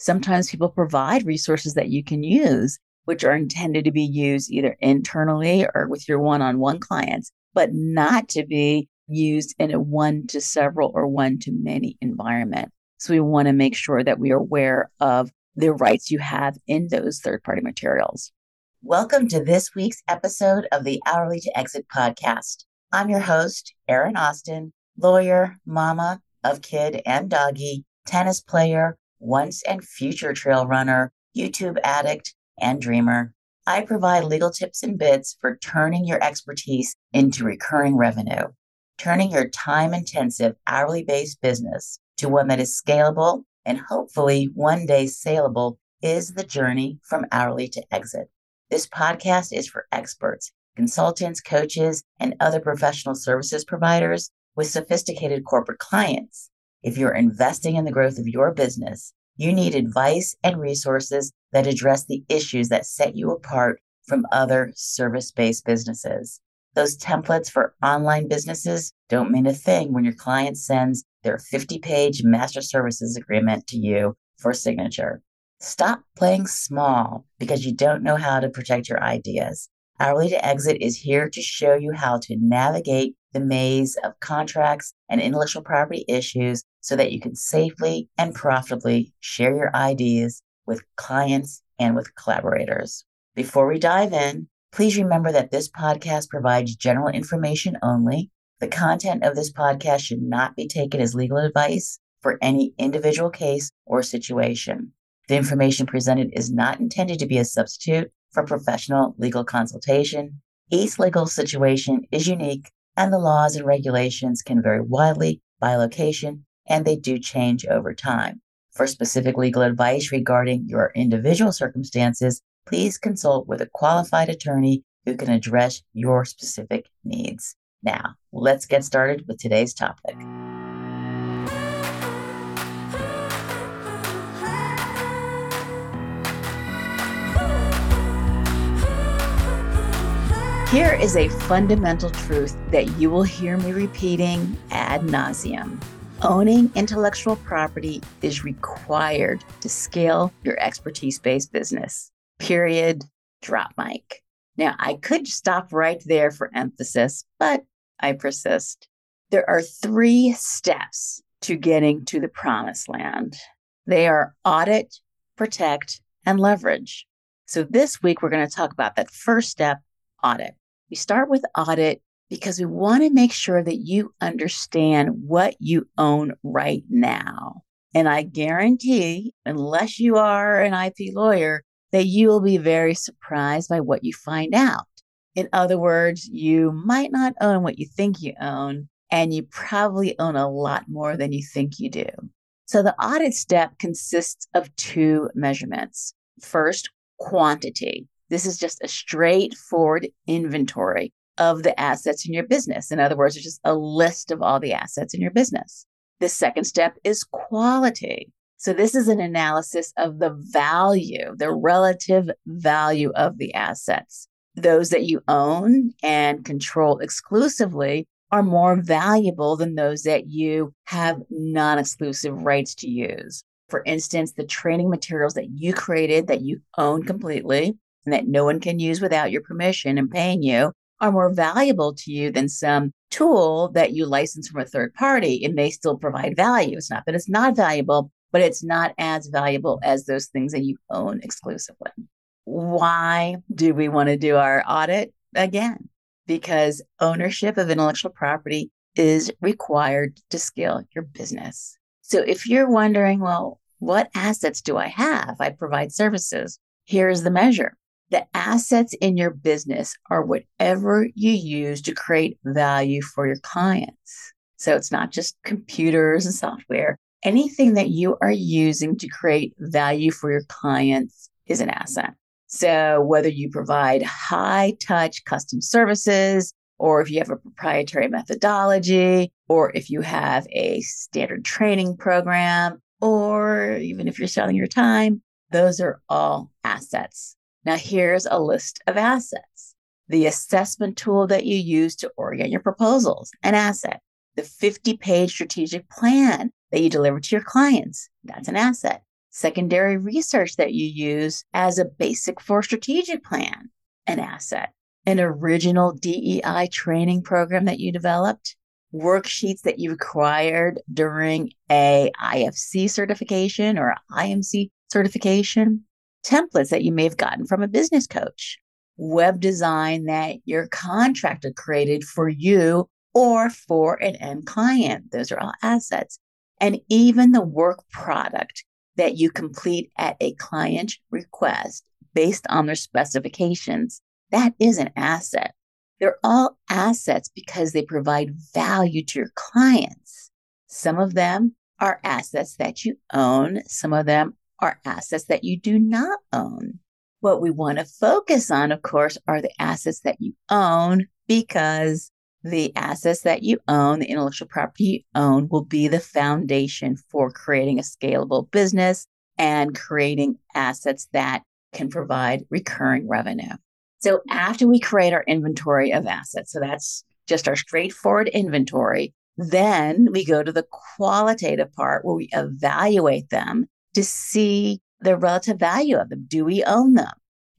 Sometimes people provide resources that you can use, which are intended to be used either internally or with your one on one clients, but not to be used in a one to several or one to many environment. So we want to make sure that we are aware of the rights you have in those third party materials. Welcome to this week's episode of the Hourly to Exit podcast. I'm your host, Erin Austin, lawyer, mama of kid and doggy, tennis player, once and future trail runner, YouTube addict, and dreamer. I provide legal tips and bits for turning your expertise into recurring revenue, turning your time intensive hourly based business to one that is scalable and hopefully one day saleable is the journey from hourly to exit. This podcast is for experts, consultants, coaches, and other professional services providers with sophisticated corporate clients. If you're investing in the growth of your business, you need advice and resources that address the issues that set you apart from other service based businesses. Those templates for online businesses don't mean a thing when your client sends their 50 page master services agreement to you for signature. Stop playing small because you don't know how to protect your ideas. Hourly to Exit is here to show you how to navigate the maze of contracts and intellectual property issues so that you can safely and profitably share your ideas with clients and with collaborators. Before we dive in, please remember that this podcast provides general information only. The content of this podcast should not be taken as legal advice for any individual case or situation. The information presented is not intended to be a substitute for professional legal consultation. Each legal situation is unique and the laws and regulations can vary widely by location and they do change over time. For specific legal advice regarding your individual circumstances, please consult with a qualified attorney who can address your specific needs. Now, let's get started with today's topic. Here is a fundamental truth that you will hear me repeating ad nauseum. Owning intellectual property is required to scale your expertise based business. Period. Drop mic. Now, I could stop right there for emphasis, but I persist. There are three steps to getting to the promised land they are audit, protect, and leverage. So, this week, we're going to talk about that first step audit. We start with audit because we want to make sure that you understand what you own right now. And I guarantee, unless you are an IP lawyer, that you will be very surprised by what you find out. In other words, you might not own what you think you own, and you probably own a lot more than you think you do. So the audit step consists of two measurements. First, quantity. This is just a straightforward inventory of the assets in your business. In other words, it's just a list of all the assets in your business. The second step is quality. So this is an analysis of the value, the relative value of the assets. Those that you own and control exclusively are more valuable than those that you have non exclusive rights to use. For instance, the training materials that you created that you own completely and that no one can use without your permission and paying you are more valuable to you than some tool that you license from a third party. It may still provide value. It's not that it's not valuable, but it's not as valuable as those things that you own exclusively. Why do we want to do our audit again? Because ownership of intellectual property is required to scale your business. So if you're wondering, well, what assets do I have? I provide services. Here's the measure. The assets in your business are whatever you use to create value for your clients. So it's not just computers and software. Anything that you are using to create value for your clients is an asset. So whether you provide high touch custom services, or if you have a proprietary methodology, or if you have a standard training program, or even if you're selling your time, those are all assets. Now, here's a list of assets the assessment tool that you use to orient your proposals, an asset. The 50 page strategic plan that you deliver to your clients, that's an asset. secondary research that you use as a basic for strategic plan, an asset, an original DEI training program that you developed, worksheets that you acquired during a IFC certification or IMC certification, templates that you may have gotten from a business coach, web design that your contractor created for you or for an end client. Those are all assets. And even the work product that you complete at a client request based on their specifications, that is an asset. They're all assets because they provide value to your clients. Some of them are assets that you own. Some of them are assets that you do not own. What we want to focus on, of course, are the assets that you own because the assets that you own, the intellectual property you own, will be the foundation for creating a scalable business and creating assets that can provide recurring revenue. So, after we create our inventory of assets, so that's just our straightforward inventory, then we go to the qualitative part where we evaluate them to see the relative value of them. Do we own them?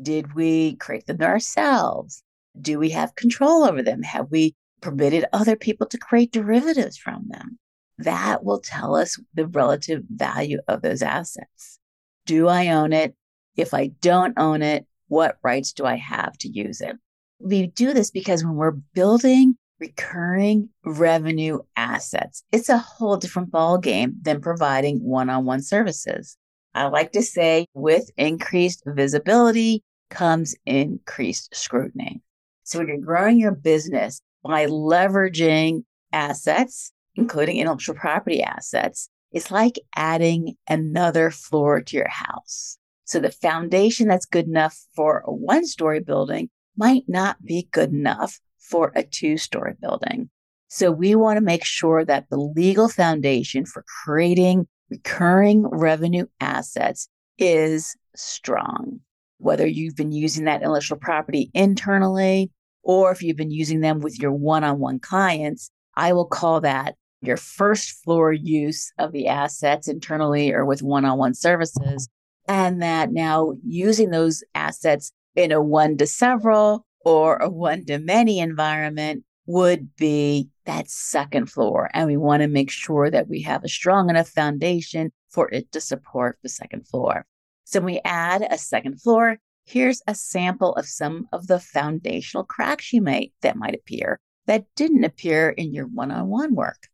Did we create them ourselves? Do we have control over them? Have we permitted other people to create derivatives from them? That will tell us the relative value of those assets. Do I own it? If I don't own it, what rights do I have to use it? We do this because when we're building recurring revenue assets, it's a whole different ballgame than providing one on one services. I like to say with increased visibility comes increased scrutiny. So when you're growing your business by leveraging assets, including intellectual property assets, it's like adding another floor to your house. So the foundation that's good enough for a one story building might not be good enough for a two story building. So we want to make sure that the legal foundation for creating recurring revenue assets is strong. Whether you've been using that intellectual property internally or if you've been using them with your one on one clients, I will call that your first floor use of the assets internally or with one on one services. And that now using those assets in a one to several or a one to many environment would be that second floor. And we want to make sure that we have a strong enough foundation for it to support the second floor. So when we add a second floor, here's a sample of some of the foundational cracks you might that might appear that didn't appear in your one-on-one work.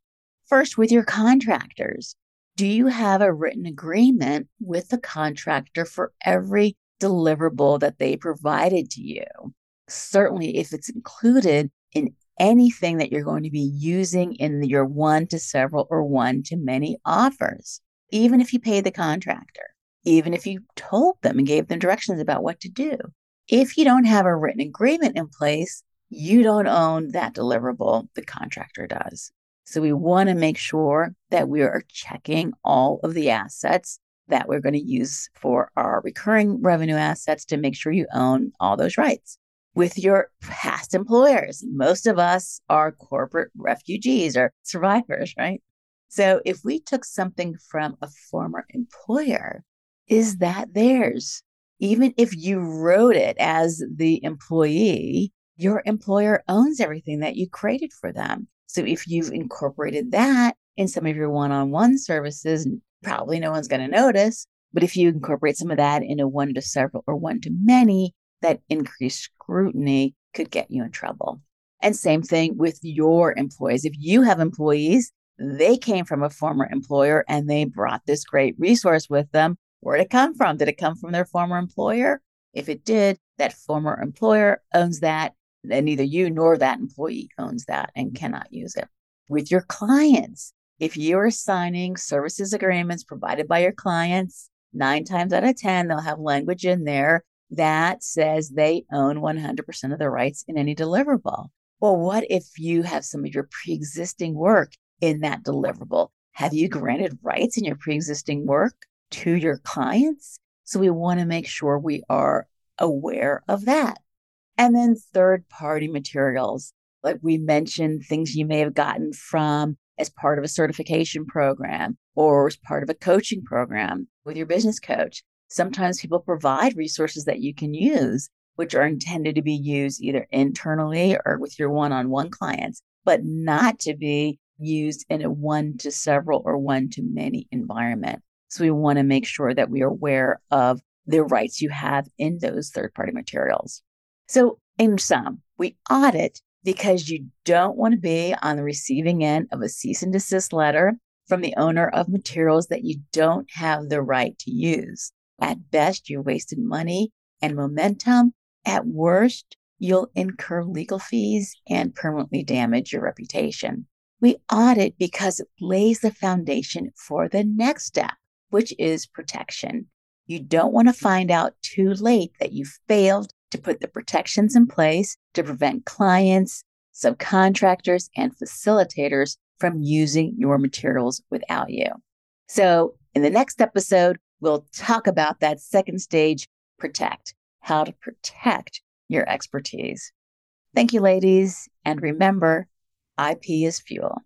First, with your contractors, do you have a written agreement with the contractor for every deliverable that they provided to you? Certainly, if it's included in anything that you're going to be using in your one to several or one to many offers, even if you pay the contractor, even if you told them and gave them directions about what to do. If you don't have a written agreement in place, you don't own that deliverable, the contractor does. So we want to make sure that we are checking all of the assets that we're going to use for our recurring revenue assets to make sure you own all those rights with your past employers. Most of us are corporate refugees or survivors, right? So if we took something from a former employer, is that theirs? Even if you wrote it as the employee, your employer owns everything that you created for them. So if you've incorporated that in some of your one on one services, probably no one's going to notice. But if you incorporate some of that in a one to several or one to many, that increased scrutiny could get you in trouble. And same thing with your employees. If you have employees, they came from a former employer and they brought this great resource with them. Where did it come from? Did it come from their former employer? If it did, that former employer owns that, and neither you nor that employee owns that and cannot use it. With your clients, if you're signing services agreements provided by your clients, nine times out of 10, they'll have language in there that says they own 100% of the rights in any deliverable. Well, what if you have some of your pre existing work in that deliverable? Have you granted rights in your pre existing work to your clients? So we want to make sure we are aware of that. And then third party materials, like we mentioned, things you may have gotten from as part of a certification program or as part of a coaching program with your business coach. Sometimes people provide resources that you can use, which are intended to be used either internally or with your one on one clients, but not to be used in a one to several or one to many environment. So we want to make sure that we are aware of the rights you have in those third party materials. So in sum, we audit because you don't want to be on the receiving end of a cease and desist letter from the owner of materials that you don't have the right to use. At best, you wasted money and momentum. At worst, you'll incur legal fees and permanently damage your reputation. We audit because it lays the foundation for the next step, which is protection. You don't want to find out too late that you failed to put the protections in place to prevent clients, subcontractors, and facilitators from using your materials without you. So, in the next episode, we'll talk about that second stage protect, how to protect your expertise. Thank you, ladies. And remember, IP is fuel.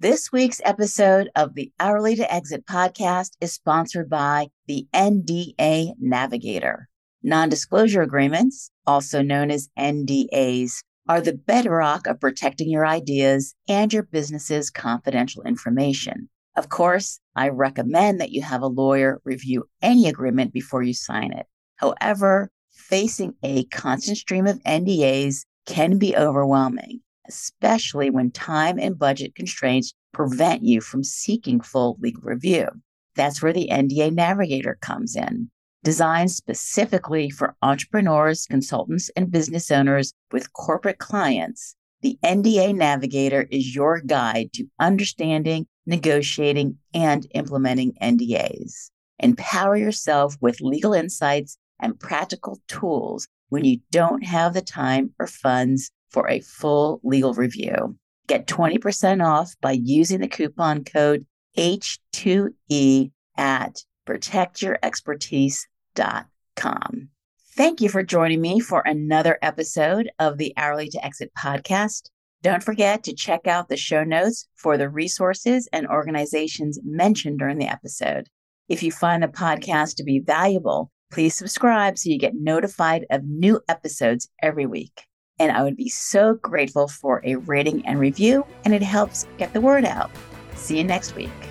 This week's episode of the Hourly to Exit podcast is sponsored by the NDA Navigator. Non disclosure agreements, also known as NDAs, are the bedrock of protecting your ideas and your business's confidential information. Of course, I recommend that you have a lawyer review any agreement before you sign it. However, facing a constant stream of NDAs can be overwhelming, especially when time and budget constraints prevent you from seeking full legal review. That's where the NDA Navigator comes in designed specifically for entrepreneurs, consultants, and business owners with corporate clients. The NDA Navigator is your guide to understanding, negotiating, and implementing NDAs. Empower yourself with legal insights and practical tools when you don't have the time or funds for a full legal review. Get 20% off by using the coupon code H2E at protectyourexpertise.com. Thank you for joining me for another episode of the Hourly to Exit podcast. Don't forget to check out the show notes for the resources and organizations mentioned during the episode. If you find the podcast to be valuable, please subscribe so you get notified of new episodes every week. And I would be so grateful for a rating and review, and it helps get the word out. See you next week.